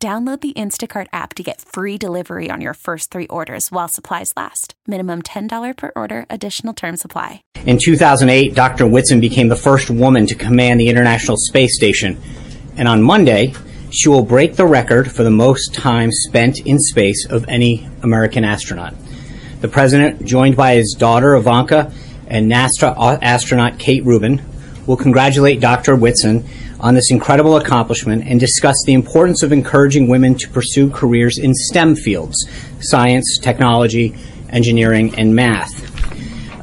Download the Instacart app to get free delivery on your first three orders while supplies last. Minimum $10 per order, additional term supply. In 2008, Dr. Whitson became the first woman to command the International Space Station. And on Monday, she will break the record for the most time spent in space of any American astronaut. The president, joined by his daughter Ivanka and NASA astronaut Kate Rubin, will congratulate Dr. Whitson on this incredible accomplishment and discuss the importance of encouraging women to pursue careers in STEM fields science, technology, engineering, and math.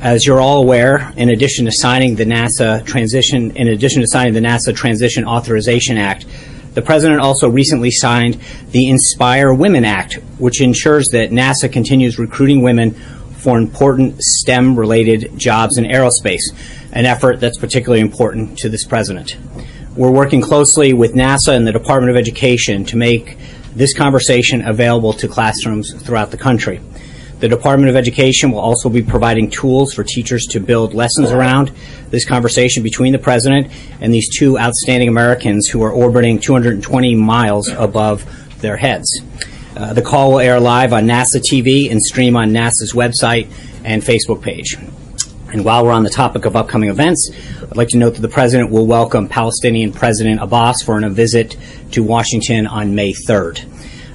As you're all aware, in addition to signing the NASA transition, in addition to signing the NASA Transition Authorization Act, the president also recently signed the Inspire Women Act, which ensures that NASA continues recruiting women for important STEM related jobs in aerospace, an effort that's particularly important to this president. We're working closely with NASA and the Department of Education to make this conversation available to classrooms throughout the country. The Department of Education will also be providing tools for teachers to build lessons around this conversation between the President and these two outstanding Americans who are orbiting 220 miles above their heads. Uh, the call will air live on NASA TV and stream on NASA's website and Facebook page. And while we're on the topic of upcoming events, I'd like to note that the President will welcome Palestinian President Abbas for a visit to Washington on May 3rd.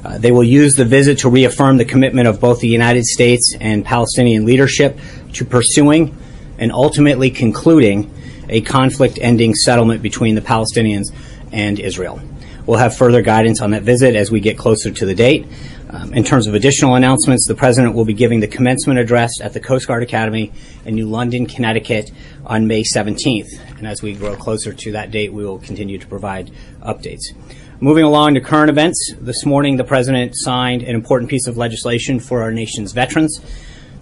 Uh, they will use the visit to reaffirm the commitment of both the United States and Palestinian leadership to pursuing and ultimately concluding a conflict ending settlement between the Palestinians and Israel. We'll have further guidance on that visit as we get closer to the date. Um, in terms of additional announcements, the President will be giving the commencement address at the Coast Guard Academy in New London, Connecticut on May 17th. And as we grow closer to that date, we will continue to provide updates. Moving along to current events, this morning the President signed an important piece of legislation for our nation's veterans.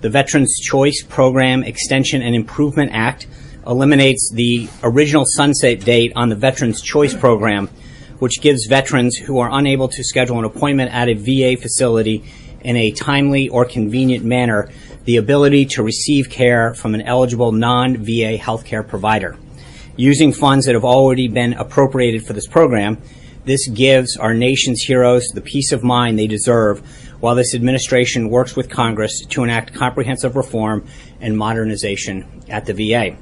The Veterans Choice Program Extension and Improvement Act eliminates the original sunset date on the Veterans Choice Program which gives veterans who are unable to schedule an appointment at a VA facility in a timely or convenient manner the ability to receive care from an eligible non VA healthcare provider. Using funds that have already been appropriated for this program, this gives our nation's heroes the peace of mind they deserve while this administration works with Congress to enact comprehensive reform and modernization at the VA.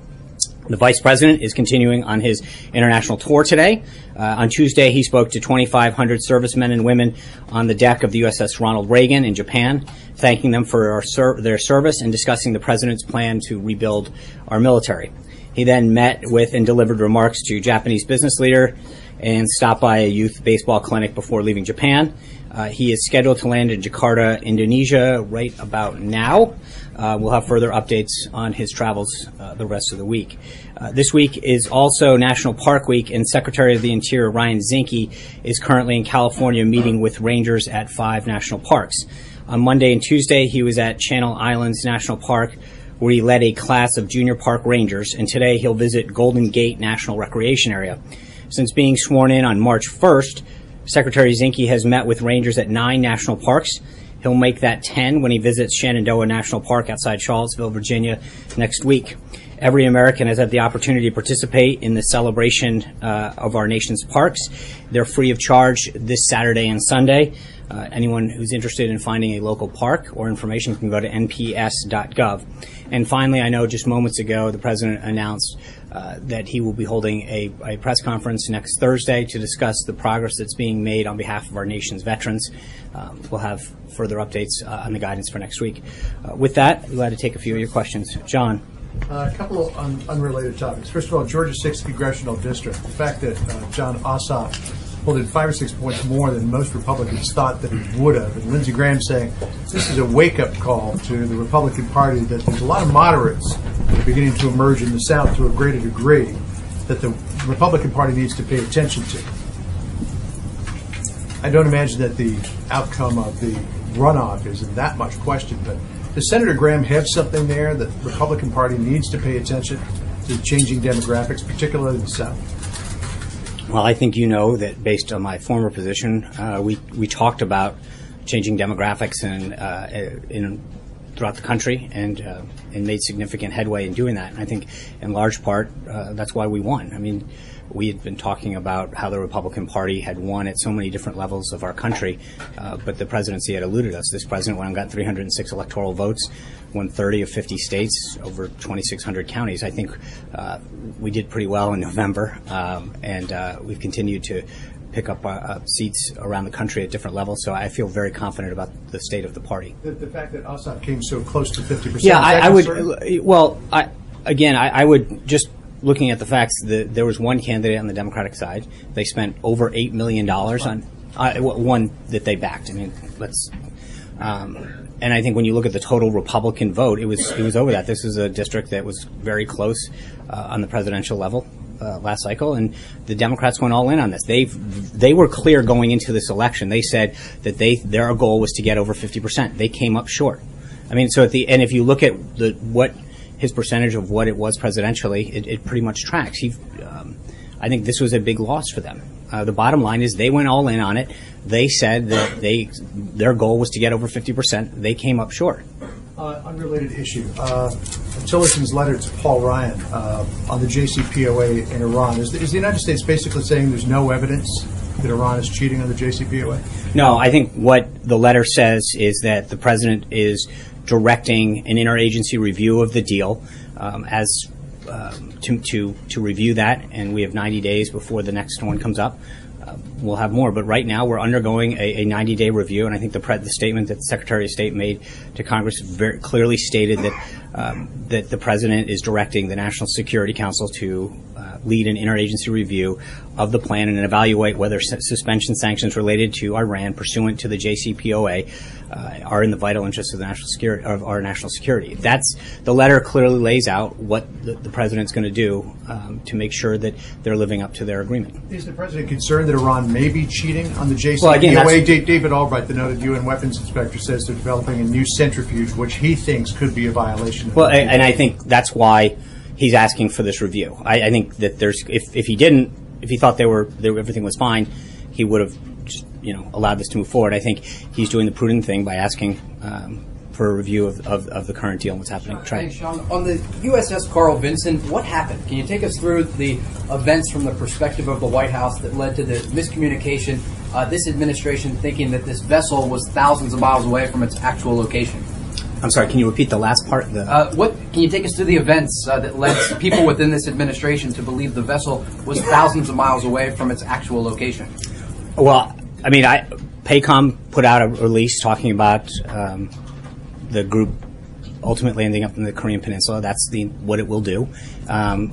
The vice president is continuing on his international tour today. Uh, on Tuesday, he spoke to 2,500 servicemen and women on the deck of the USS Ronald Reagan in Japan, thanking them for ser- their service and discussing the president's plan to rebuild our military. He then met with and delivered remarks to Japanese business leader and stop by a youth baseball clinic before leaving Japan. Uh, he is scheduled to land in Jakarta, Indonesia, right about now. Uh, we'll have further updates on his travels uh, the rest of the week. Uh, this week is also National Park Week, and Secretary of the Interior Ryan Zinke is currently in California meeting with rangers at five national parks. On Monday and Tuesday, he was at Channel Islands National Park, where he led a class of junior park rangers, and today he'll visit Golden Gate National Recreation Area. Since being sworn in on March 1st, Secretary Zinke has met with rangers at nine national parks. He'll make that 10 when he visits Shenandoah National Park outside Charlottesville, Virginia next week. Every American has had the opportunity to participate in the celebration uh, of our nation's parks. They're free of charge this Saturday and Sunday. Uh, anyone who's interested in finding a local park or information can go to nps.gov. And finally, I know just moments ago the president announced uh, that he will be holding a, a, press conference next Thursday to discuss the progress that's being made on behalf of our nation's veterans. Um, we'll have further updates uh, on the guidance for next week. Uh, with that, we'd like to take a few of your questions. John. Uh, a couple of un- unrelated topics. First of all, Georgia 6th Congressional District. The fact that uh, Jon Ossoff pulled in five or six points more than most Republicans thought that he would have. And Lindsey Graham saying this is a wake up call to the Republican Party that there's a lot of moderates beginning to emerge in the South to a greater degree that the Republican Party needs to pay attention to. I don't imagine that the outcome of the runoff is in that much question, but does Senator Graham have something there that the Republican Party needs to pay attention to changing demographics, particularly in the South? Well, I think you know that based on my former position, uh, we, we talked about changing demographics and uh, in throughout the country and uh, and made significant headway in doing that. And I think in large part uh, that's why we won. I mean, we had been talking about how the Republican Party had won at so many different levels of our country, uh, but the presidency had eluded us. This president went and got 306 electoral votes, won 30 of 50 states, over 2,600 counties. I think uh, we did pretty well in November, um, and uh, we've continued to pick up uh, seats around the country at different levels. So I feel very confident about the state of the party. The, the fact that Ossoff came so close to 50%. Yeah, I, I would. Well, I, again, I, I, would just looking at the facts. The, there was one candidate on the Democratic side. They spent over eight million dollars on uh, one that they backed. I mean, let's. Um, and I think when you look at the total Republican vote, it was it was over that. This is a district that was very close uh, on the presidential level uh, last cycle, and the Democrats went all in on this. They they were clear going into this election. They said that they their goal was to get over 50 percent. They came up short. I mean, so at the and if you look at the what his percentage of what it was presidentially, it, it pretty much tracks. He, um, I think this was a big loss for them. Uh, the bottom line is they went all in on it. They said that they their goal was to get over 50 percent. They came up short. Uh, unrelated issue. Uh, Tillerson's letter to Paul Ryan uh, on the JCPOA in Iran. Is the, is the United States basically saying there's no evidence that Iran is cheating on the JCPOA? No, I think what the letter says is that the president is directing an interagency review of the deal um, as um, to, to, to review that, and we have 90 days before the next one comes up we'll have more. But right now, we're undergoing a, a 90-day review, and I think the, pre- the, statement that the Secretary of State made to Congress very clearly stated that um, that the president is directing the National Security Council to uh, lead an interagency review of the plan and evaluate whether suspension sanctions related to Iran pursuant to the JCPOA uh, are in the vital interests of the national security of our national security. That's the letter clearly lays out what the, the president's going to do um, to make sure that they're living up to their agreement. Is the president concerned that Iran may be cheating on the JCPOA? Well, again, David Albright, the noted UN weapons inspector, says they're developing a new centrifuge, which he thinks could be a violation. well, and I think that's why he's asking for this review. I, I think that there's if if he didn't if he thought they were, they were everything was fine, he would have just, you know allowed this to move forward. I think he's doing the prudent thing by asking um, for a review of, of, of, the current deal and what's happening. Sure. Thanks, Sean. On the USS Carl Vinson, what happened? Can you take us through the events from the perspective of the White House that led to the miscommunication? Uh, this administration thinking that this vessel was thousands of miles away from its actual location. I'm sorry. Can you repeat the last part? The uh, what? Can you take us through the events uh, that led people within this administration to believe the vessel was thousands of miles away from its actual location? Well, I mean, I, PACOM put out a release talking about um, the group ultimately ending up in the Korean Peninsula. That's the what it will do. Um,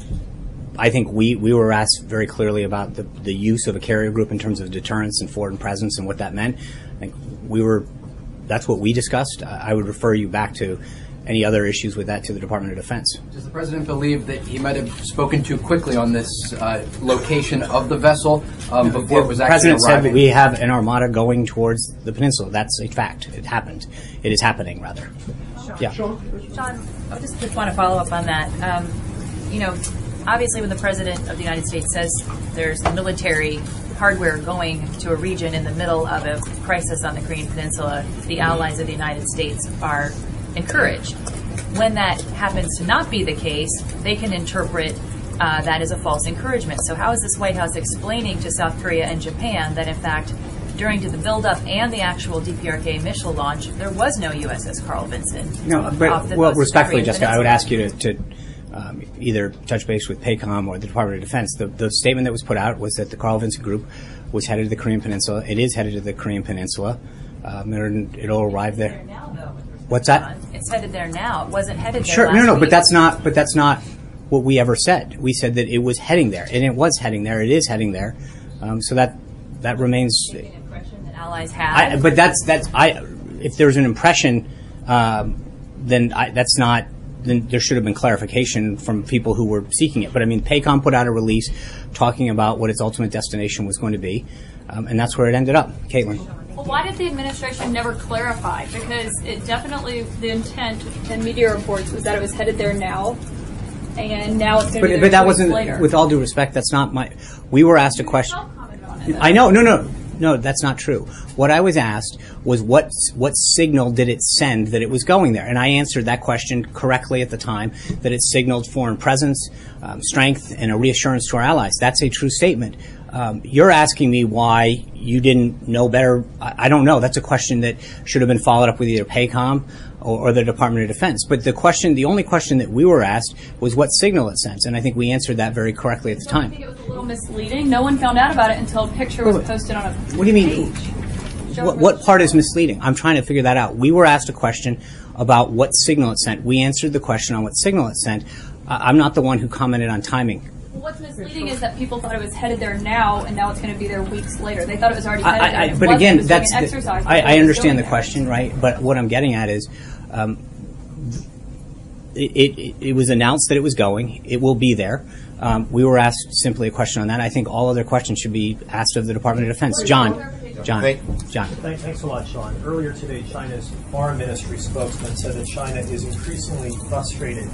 I think we, we were asked very clearly about the, the use of a carrier group in terms of deterrence and foreign presence and what that meant. I think we were that's what we discussed. I would refer you back to any other issues with that to the Department of Defense. Does the president believe that he might have spoken too quickly on this uh, location of the vessel um, before it was actually president arriving? said we have an armada going towards the peninsula. That's a fact. It happened. It is happening, rather. Sean, yeah. Sean, I just, just want to follow up on that. Um, you know, obviously, when the president of the United States says there's military hardware going to a region in the middle of a crisis on the Korean Peninsula, the allies of the United States are encouraged. When that happens to not be the case, they can interpret uh, that as a false encouragement. So, how is this White House explaining to South Korea and Japan that, in fact, during the buildup and the actual DPRK missile launch, there was no USS Carl Vinson? No, but, well, respectfully, Jessica, I would ask you to, to um, either touch base with PACOM or the Department of Defense. The, the statement that was put out was that the Carl Vinson Group was headed to the Korean Peninsula. It is headed to the Korean Peninsula. Um, it'll arrive there. What's that? It's headed there now. It wasn't headed there. Sure, no, no, week. but that's not. But that's not what we ever said. We said that it was heading there, and it was heading there. It is heading there. Um, so that that remains. An impression that allies had. I, but that's that's I. If there's an impression, um, then I, that's not then there should have been clarification from people who were seeking it. But I mean, PACOM put out a release talking about what its ultimate destination was going to be, um, and that's where it ended up. Caitlin. Well, why did the administration never clarify? Because it definitely, the intent in media reports was that it was headed there now, and now it's going to be But, but that wasn't, later. with all due respect, that's not my. We were asked a question. Trump commented on it. I know, no, no, no, that's not true. What I was asked was what what signal did it send that it was going there, and I answered that question correctly at the time. That it signaled foreign presence, um, strength, and a reassurance to our allies. That's a true statement. Um, you're asking me why you didn't know better. I, I don't know. That's a question that should have been followed up with either PACOM or, or the Department of Defense. But the question, the only question that we were asked was what signal it sends, and I think we answered that very correctly at the I time. think it was a little misleading. No one found out about it until a picture was posted on a What do you mean? What, what part is misleading? I'm trying to figure that out. We were asked a question about what signal it sent. We answered the question on what signal it sent. Uh, I'm not the one who commented on timing. What's misleading is that people thought it was headed there now, and now it's going to be there weeks later. They thought it was already headed I, there. I, and but. It again, was that's an the- exercise I, I understand going the there. question, right? But what I'm getting at is, um, it, it, it was announced that it was going. It will be there. Um, we were asked simply a question on that. I think all other questions should be asked of the Department of Defense. John, John, Thank- John. Thank- Thanks a lot, Sean. Earlier today, China's foreign ministry spokesman said that China is increasingly frustrated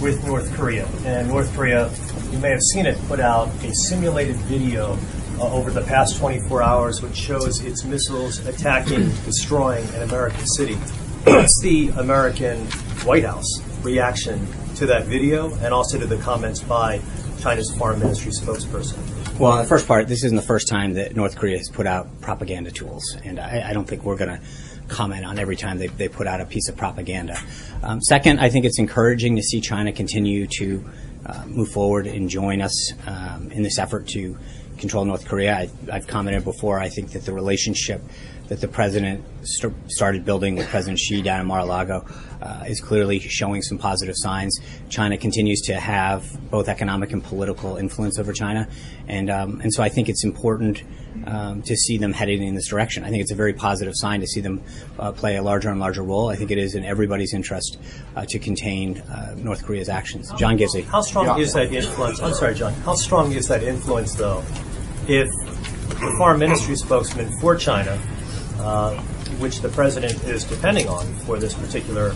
with North Korea. And North Korea, you may have seen it, put out a simulated video uh, over the past 24 hours which shows its missiles attacking, destroying an American city. What's the American White House reaction to that video and also to the comments by China's foreign ministry spokesperson? Well, the first part, this isn't the first time that North Korea has put out propaganda tools, and I, I don't think we're going to comment on every time they, they put out a piece of propaganda. Um, second, I think it's encouraging to see China continue to uh, move forward and join us um, in this effort to control North Korea. I, I've commented before, I think that the relationship that the president st- started building with President Xi down in Mar-a-Lago uh, is clearly showing some positive signs. China continues to have both economic and political influence over China, and um, and so I think it's important um, to see them heading in this direction. I think it's a very positive sign to see them uh, play a larger and larger role. I think it is in everybody's interest uh, to contain uh, North Korea's actions. John Gizzi. How strong Yeah. is that influence? I'm sorry, John. How strong is that influence, though, if the foreign ministry spokesman for China, uh, which the president is depending on for this particular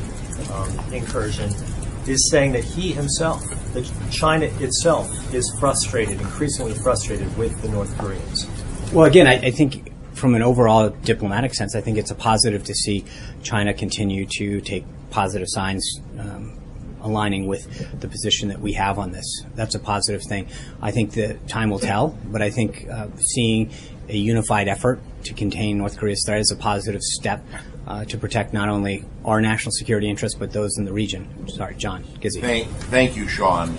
um, incursion, is saying that he himself, that China itself, is frustrated, increasingly frustrated with the North Koreans? Well, again, I, I think from an overall diplomatic sense, I think it's a positive to see China continue to take positive signs um, aligning with the position that we have on this. That's a positive thing. I think that time will tell, but I think uh, seeing a unified effort to contain North Korea's threat is a positive step uh, to protect not only our national security interests, but those in the region. Sorry, John Gizzi. Thank, thank you, Sean.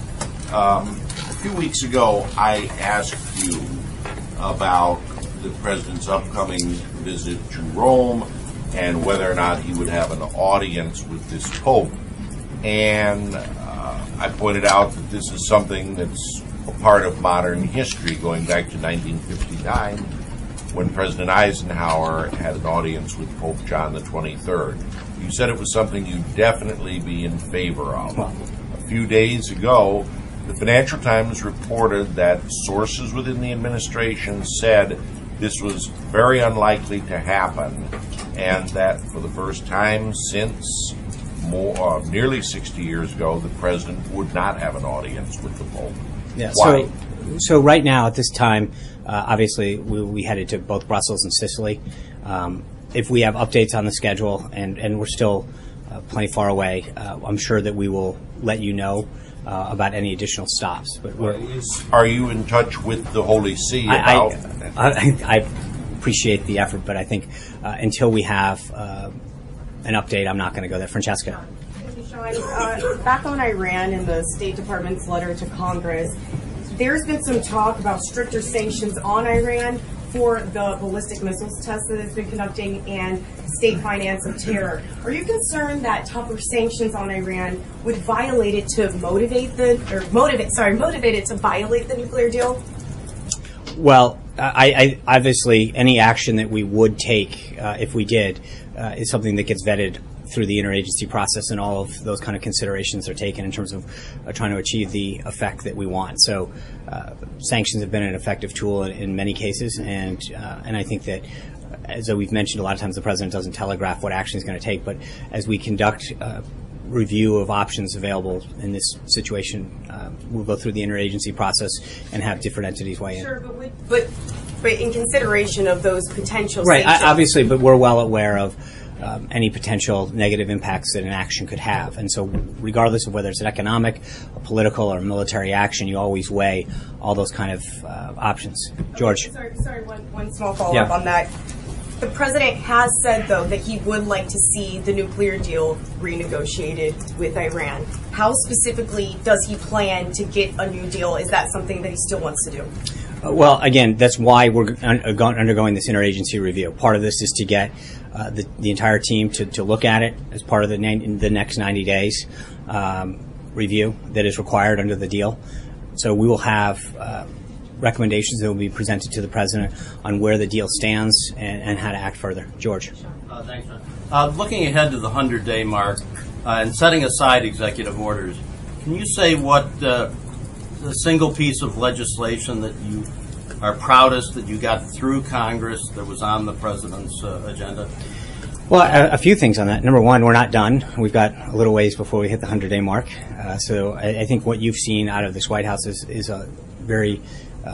Um, a few weeks ago, I asked you about the president's upcoming visit to Rome and whether or not he would have an audience with this pope. And uh, I pointed out that this is something that's a part of modern history, going back to 1959, when President Eisenhower had an audience with Pope John the 23rd. You said it was something you'd definitely be in favor of. A few days ago, the Financial Times reported that sources within the administration said this was very unlikely to happen, and that for the first time since more, uh, nearly 60 years ago, the president would not have an audience with the Pope. Yeah. Why? So, so right now at this time, uh, obviously we, we headed to both Brussels and Sicily. Um, if we have updates on the schedule, and and we're still uh, plenty far away, uh, I'm sure that we will let you know uh, about any additional stops. But we're, Are you in touch with the Holy See I, about? I, I, I appreciate the effort, but I think uh, until we have uh, an update, I'm not going to go there. Francesca. Sean, uh, back on Iran in the State Department's letter to Congress, there's been some talk about stricter sanctions on Iran for the ballistic missiles tests that it's been conducting and state finance of terror. Are you concerned that tougher sanctions on Iran would violate it to motivate the or motivate sorry motivate it to violate the nuclear deal? Well, I, I obviously any action that we would take uh, if we did uh, is something that gets vetted through the interagency process, and all of those kind of considerations are taken in terms of uh, trying to achieve the effect that we want. So, uh, sanctions have been an effective tool in, in many cases, and uh, and I think that. As we've mentioned, a lot of times the president doesn't telegraph what action he's going to take, but as we conduct uh, review of options available in this situation. Uh, we'll go through the interagency process and have different entities weigh in. Sure, but, would- but, but in consideration of those potential Right. I- obviously, but we're well aware of um, any potential negative impacts that an action could have. And so, regardless of whether it's an economic, a political, or military action, you always weigh all those kind of uh, options. George? Sorry, sorry, one, one small follow-up Yeah. on that. The president has said, though, that he would like to see the nuclear deal renegotiated with Iran. How specifically does he plan to get a new deal? Is that something that he still wants to do? Uh, Well, again, that's why we're uh, undergoing this interagency review. Part of this is to get uh, the, the entire team to, to look at it as part of the, the next 90 days um, review that is required under the deal. So we will have uh, recommendations that will be presented to the president on where the deal stands and, and how to act further. George. Uh, thanks. Uh, looking ahead to the 100 day mark uh, and setting aside executive orders, can you say what uh, the single piece of legislation that you are proudest that you got through Congress that was on the president's uh, agenda? Well, a, a few things on that. Number one, we're not done. We've got a little ways before we hit the 100 day mark. Uh, so I, I think what you've seen out of this White House is, is a very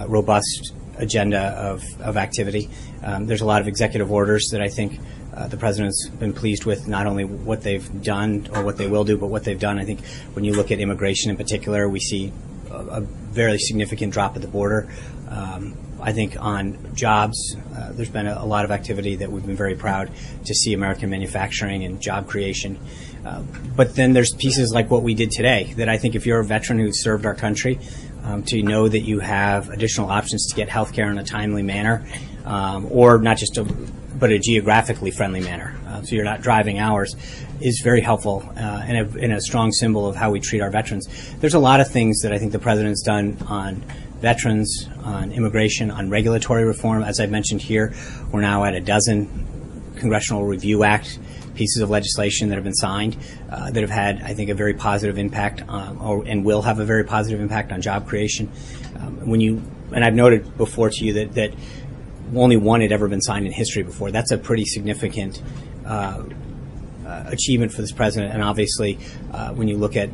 robust agenda of, of activity. Um, there's a lot of executive orders that I think uh, the president's been pleased with, not only what they've done or what they will do, but what they've done. I think when you look at immigration in particular, we see a, a very significant drop at the border. Um, I think on jobs, uh, there's been a, a lot of activity that we've been very proud to see American manufacturing and job creation. Uh, but then there's pieces like what we did today that I think if you're a veteran who served our country, um, to know that you have additional options to get health care in a timely manner, um, or not just a, but a geographically friendly manner, uh, so you're not driving hours, is very helpful uh, and, a, and a strong symbol of how we treat our veterans. There's a lot of things that I think the president's done on veterans, on immigration, on regulatory reform. As I mentioned here, we're now at a dozen Congressional Review Act pieces of legislation that have been signed uh, that have had, I think, a very positive impact um, or, and will have a very positive impact on job creation. Um, when you and I've noted before to you that, that only one had ever been signed in history before. That's a pretty significant uh, uh, achievement for this president, and obviously, uh, when you look at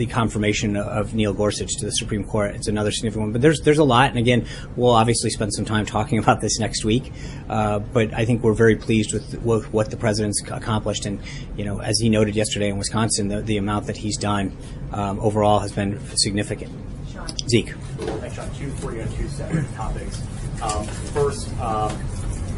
the confirmation of Neil Gorsuch to the Supreme Court, it's another significant one. But there's there's a lot, and again, we'll obviously spend some time talking about this next week. Uh, but I think we're very pleased with, with what the president's accomplished, and you know, as he noted yesterday in Wisconsin, the, the amount that he's done um, overall has been significant. Zeke. Thanks, Sean. Two for you on two separate topics. Um, first, um,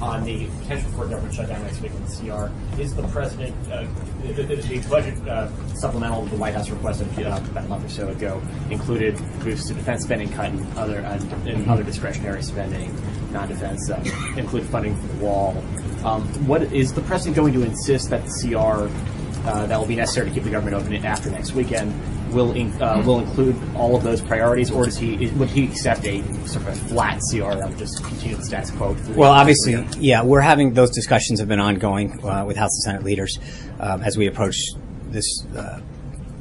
on the potential for a government shutdown next week in the CR, is the president, uh, the, the, budget uh, supplemental the White House requested uh, about a month or so ago included boosts to defense spending, cut and other and, and other discretionary spending, non-defense, uh, include funding for the wall. Um, what is the president going to insist that the CR uh, that will be necessary to keep the government open after next weekend will in, uh, will include all of those priorities, or does he would he accept a sort of a flat CR that would just continue the status quo? Well, obviously, yeah, we're having those discussions have been ongoing uh, with House and Senate leaders um, as we approach this uh,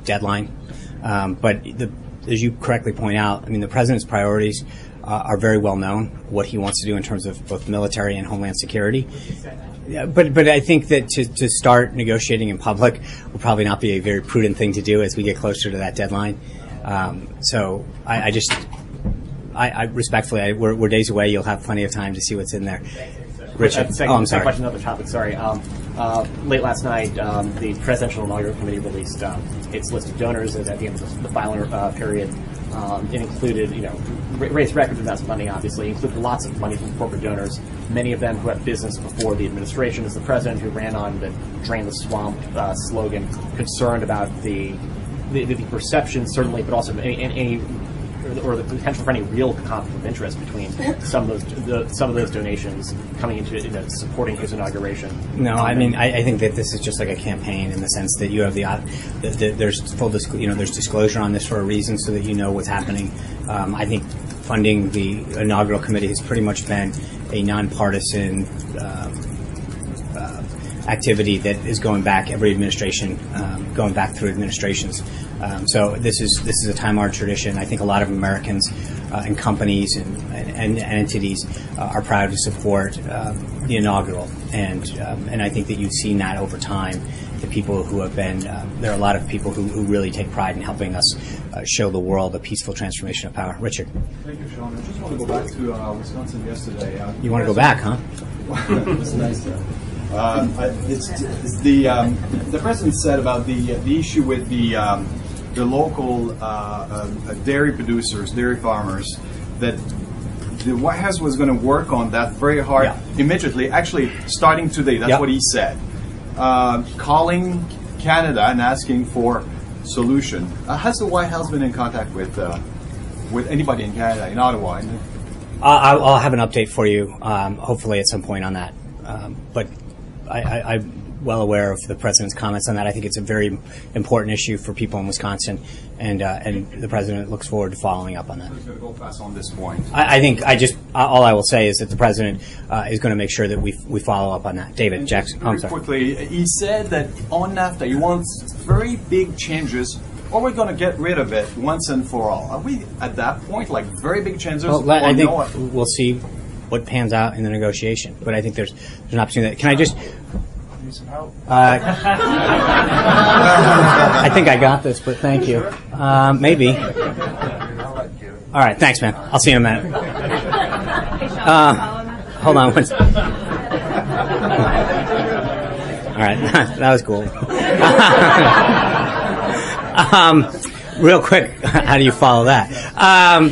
deadline. Um, but the, as you correctly point out, I mean, the president's priorities uh, are very well known. What he wants to do in terms of both military and homeland security. Yeah, but but I think that to, to start negotiating in public will probably not be a very prudent thing to do as we get closer to that deadline. Um, so I, I just I, I respectfully, I, we're, we're days away. You'll have plenty of time to see what's in there. Richard, Uh, second, oh, I'm sorry. question, another topic. Sorry. Um, uh, late last night, um, the Presidential Inaugural Committee released um, its list of donors at the end of the, the filing uh, period. Um, it included, you know, ra- raised records of money. Obviously, included lots of money from corporate donors. Many of them who had business before the administration. As the president who ran on the "Drain the Swamp" uh, slogan, concerned about the the, the perception, certainly, but also any, any or the potential for any real conflict of interest between some of those the, some of those donations coming into you know, supporting his inauguration. No, I mean, I, I think that this is just like a campaign in the sense that you have the, the, the there's full disclosure, you know, there's disclosure on this for a reason so that you know what's happening. Um, I think funding the inaugural committee has pretty much been a nonpartisan um, activity that is going back every administration, um, going back through administrations. Um, so this is this is a time-honored tradition. I think a lot of Americans uh, and companies and, and, and entities uh, are proud to support um, the inaugural, and um, and I think that you've seen that over time. The people who have been uh, there are a lot of people who, who really take pride in helping us uh, show the world a peaceful transformation of power. Richard, Thank you, Sean. I just want to go back to uh, Wisconsin yesterday. Uh, you want to go back, huh? That's nice. Uh, it's, it's the um, the president said about the the issue with the um, the local uh, uh, dairy producers, dairy farmers, that the White House was going to work on that very hard Yeah. immediately. Actually, starting today. That's Yep. what he said. Uh, calling Canada and asking for solution. Uh, has the White House been in contact with uh, with anybody in Canada, in Ottawa? Uh, I'll, I'll have an update for you, um, hopefully at some point on that. Um, but I, I, I'm well aware of the president's comments on that. I think it's a very important issue for people in Wisconsin, and uh, and the president looks forward to following up on that. Going to go fast on this point? I, I think I just all I will say is that the president uh, is going to make sure that we we follow up on that. David Jackson, oh, I'm Very sorry. quickly, he said that on NAFTA he wants very big changes, or we're going to get rid of it once and for all. Are we at that point, like very big changes? Well, I think no? we'll see what pans out in the negotiation. But I think there's there's an opportunity. Can I just? Uh, I think I got this, but thank you. Um, maybe. All right, thanks, man. I'll see you in a minute. Uh, hold on. one s- All right, that was cool. um, real quick, how do you follow that? Um,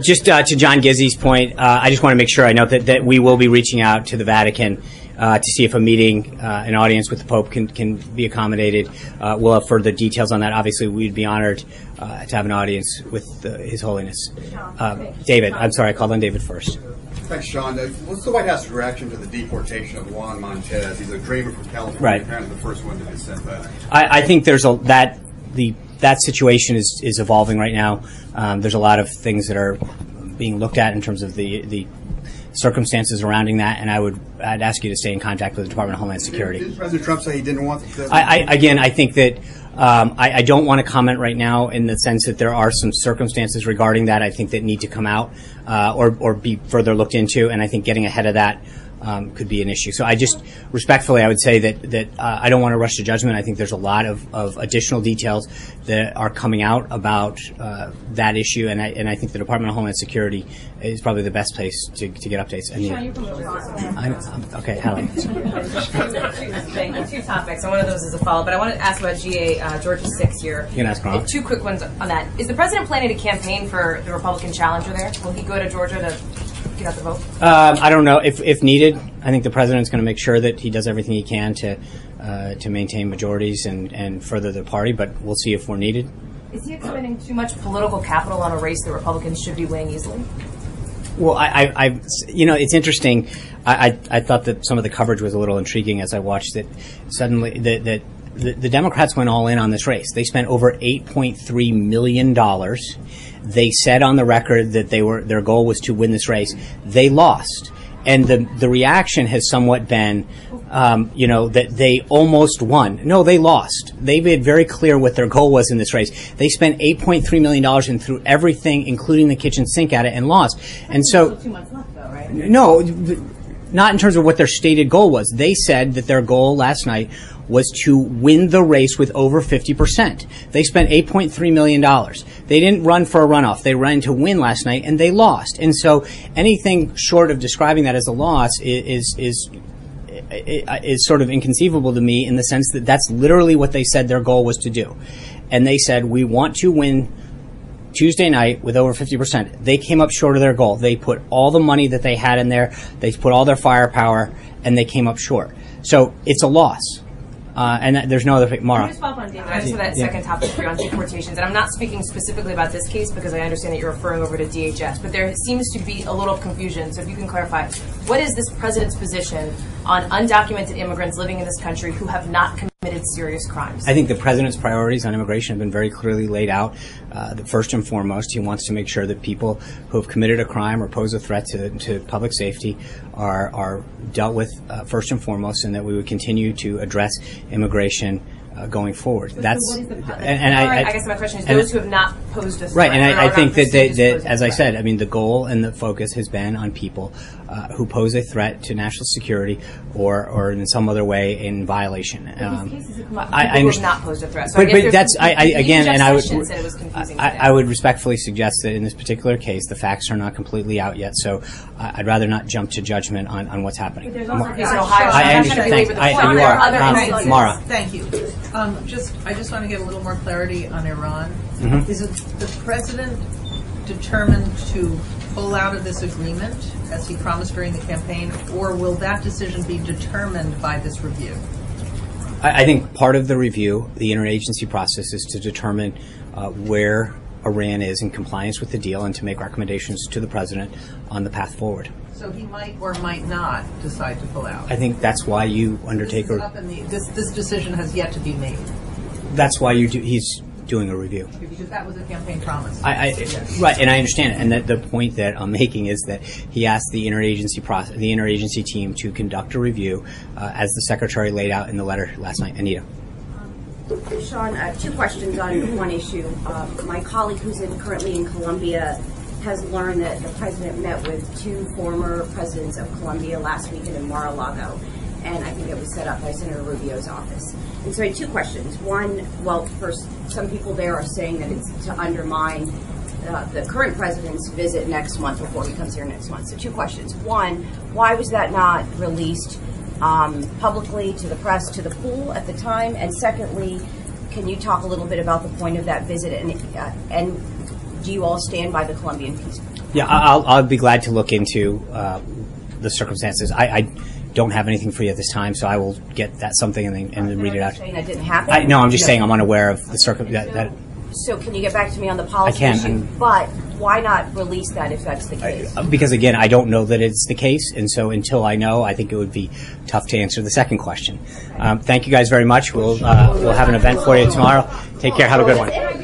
just uh, to John Gizzi's point, uh, I just want to make sure I note that, that we will be reaching out to the Vatican uh, to see if a meeting, uh, an audience with the Pope can, can be accommodated. Uh, we'll have further details on that. Obviously, we'd be honored uh, to have an audience with uh, His Holiness. Uh, David, I'm sorry, I called on David first. Thanks, Sean. What's the White House's reaction to the deportation of Juan Montes? He's a dreamer from California, Right. apparently the first one to be sent back. I, I think there's a that the that situation is, is evolving right now. Um, there's a lot of things that are being looked at in terms of the the circumstances surrounding that, and I would I'd ask you to stay in contact with the Department of Homeland Security. Did President Trump say he didn't want the... I, I again, I think that um, I, I don't want to comment right now in the sense that there are some circumstances regarding that I think that need to come out uh, or or be further looked into, and I think getting ahead of that. Um, could be an issue. So I just respectfully, I would say that that uh, I don't want to rush to judgment. I think there's a lot of, of additional details that are coming out about uh, that issue, and I, and I think the Department of Homeland Security is probably the best place to, to get updates. And Sean, you're from Wisconsin. I'm, I'm- okay, Hallie. Thank you. Two topics, and one of those is a follow. But I want to ask about GA uh, Georgia Six here. You can ask Ron. Two quick ones on that. Is the president planning to campaign for the Republican challenger there? Will he go to Georgia to out the vote? Um, I don't know if, if needed. I think the president's going to make sure that he does everything he can to uh, to maintain majorities and, and further the party. But we'll see if we're needed. Is he expending too much political capital on a race that Republicans should be winning easily? Well, I, I, I you know, it's interesting. I, I, I thought that some of the coverage was a little intriguing as I watched it. Suddenly, that that the, the Democrats went all in on this race. They spent over eight point three million dollars. They said on the record that they were their goal was to win this race. They lost, and the the reaction has somewhat been. Um, you know that they almost won. No, they lost. They made very clear what their goal was in this race. They spent 8.3 million dollars and threw everything, including the kitchen sink, at it and lost. And so, Two months left, though, right? no, not in terms of what their stated goal was. They said that their goal last night was to win the race with over 50%. They spent $8.3 million. They didn't run for a runoff. They ran to win last night and they lost. And so anything short of describing that as a loss i- is, is, is sort of inconceivable to me in the sense that that's literally what they said their goal was to do. And they said, we want to win Tuesday night with over 50%. They came up short of their goal. They put all the money that they had in there, they put all their firepower, and they came up short. So it's a loss. Uh, and that, there's no other. Mara. I just follow up on David? I just that Yeah. second topic for you on deportations, and I'm not speaking specifically about this case because I understand that you're referring over to DHS, but there seems to be a little confusion. So if you can clarify, what is this president's position on undocumented immigrants living in this country who have not committed serious crimes? I think the president's priorities on immigration have been very clearly laid out. Uh, first and foremost, he wants to make sure that people who have committed a crime or pose a threat to, to public safety are, are dealt with uh, first and foremost, and that we would continue to address immigration uh, going forward. That's and, and I, I, guess my question is those who have not posed a threat. Right, and I, I think that, they, that as I said, I mean, the goal and the focus has been on people uh, who pose a threat to national security or, or in some other way in violation. Um, These cases have come up. I- I People understand- not posed a threat. So but, guess but that's I, I you- you again, and I would just said it was confusing I. I would respectfully suggest that in this particular case, the facts are not completely out yet. So I'd rather not jump to judgment on, on what's happening. there's also Ma- a case in Ohio, I, I'm I not understand. trying to Thanks. belabor the I, point. you are, are other um. Mara. Thank you. Um, just, I just want to get a little more clarity on Iran. Mhm. Is it the president determined to pull out of this agreement, as he promised during the campaign, or will that decision be determined by this review? I, I think part of the review, the interagency process, is to determine uh, where Iran is in compliance with the deal and to make recommendations to the president on the path forward. So he might or might not decide to pull out. I think that's why you undertake This a. up in the- This, this decision has yet to be made, That's why you do. He's doing a review. because that was a campaign promise. I, I, right, and I understand it. And that the point that I'm making is that he asked the interagency process, the interagency team to conduct a review, uh, as the secretary laid out in the letter last night. Anita. Sean, uh, two questions on one issue. Uh, my colleague who's in, currently in Colombia has learned that the president met with two former presidents of Colombia last weekend in Mar-a-Lago, and I think it was set up by Senator Rubio's office. And so I had two questions. One, well, first, some people there are saying that it's to undermine uh, the current president's visit next month before he comes here next month. So two questions. One, why was that not released um, publicly to the press, to the pool at the time? And secondly, can you talk a little bit about the point of that visit and, uh, and do you all stand by the Colombian peace? Yeah, I'll, I'll be glad to look into uh, the circumstances. I, I don't have anything for you at this time, so I will get that something and then, and then read it out. Saying that didn't happen? I, no, I'm just saying I'm unaware of the circum that, that So can you get back to me on the policy can, issue? I'm- But why not release that if that's the case? because again, I don't know that it's the case, and so until I know, I think it would be tough to answer the second question. Um, thank you guys very much. We'll uh, we'll have an event for you tomorrow. Take care. Have a good one.